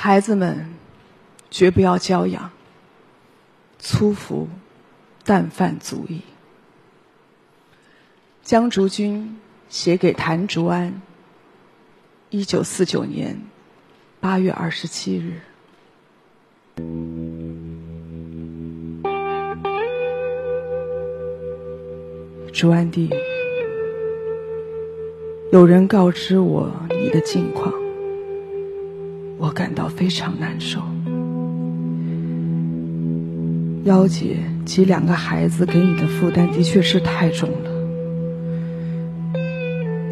孩子们，绝不要娇养，粗服，淡饭足矣。江竹君写给谭竹安，一九四九年八月二十七日。竹安弟，有人告知我你的近况。感到非常难受。幺姐及两个孩子给你的负担的确是太重了，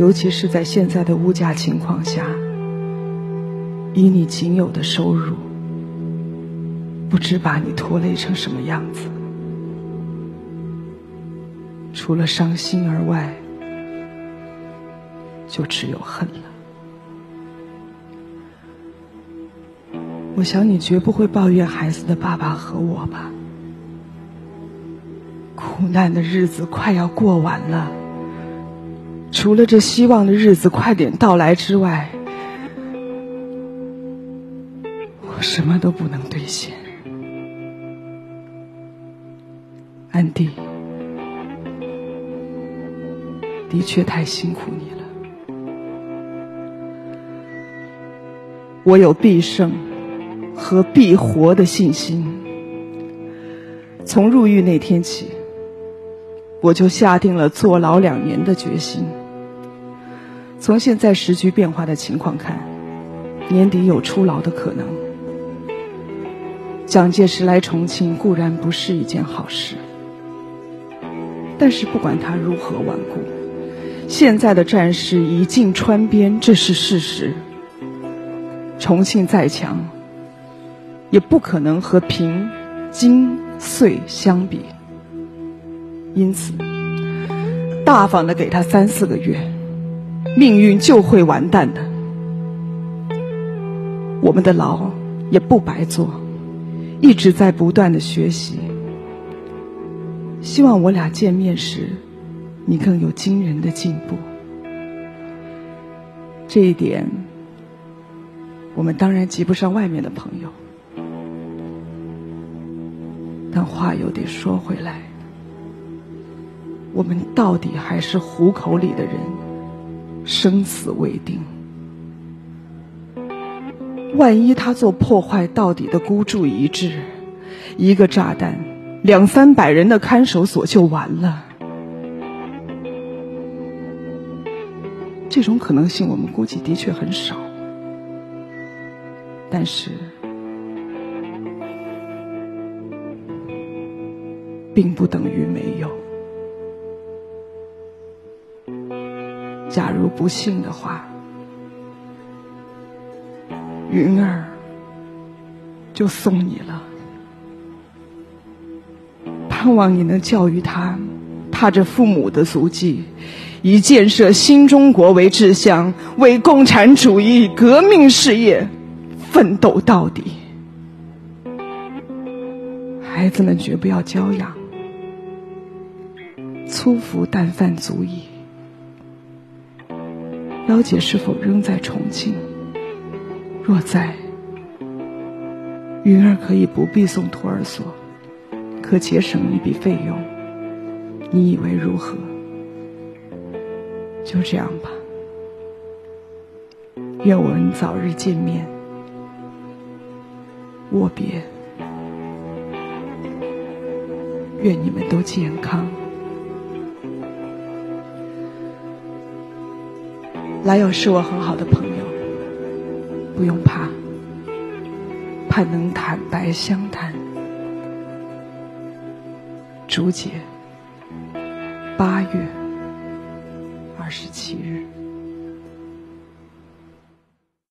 尤其是在现在的物价情况下，以你仅有的收入，不知把你拖累成什么样子。除了伤心而外，就只有恨了。我想你绝不会抱怨孩子的爸爸和我吧？苦难的日子快要过完了，除了这希望的日子快点到来之外，我什么都不能兑现。安迪，的确太辛苦你了，我有必胜。和必活的信心。从入狱那天起，我就下定了坐牢两年的决心。从现在时局变化的情况看，年底有出牢的可能。蒋介石来重庆固然不是一件好事，但是不管他如何顽固，现在的战事已近川边，这是事实。重庆再强。也不可能和平、金、穗相比，因此，大方的给他三四个月，命运就会完蛋的。我们的牢也不白做，一直在不断的学习。希望我俩见面时，你更有惊人的进步。这一点，我们当然及不上外面的朋友。但话又得说回来，我们到底还是虎口里的人，生死未定。万一他做破坏到底的孤注一掷，一个炸弹，两三百人的看守所就完了。这种可能性，我们估计的确很少，但是。并不等于没有。假如不幸的话，云儿就送你了。盼望你能教育他，踏着父母的足迹，以建设新中国为志向，为共产主义革命事业奋斗到底。孩子们绝不要娇养。粗服淡饭足矣。幺姐是否仍在重庆？若在，云儿可以不必送托儿所，可节省一笔费用。你以为如何？就这样吧。愿我们早日见面。握别。愿你们都健康。来友是我很好的朋友，不用怕，盼能坦白相谈。竹姐，八月二十七日。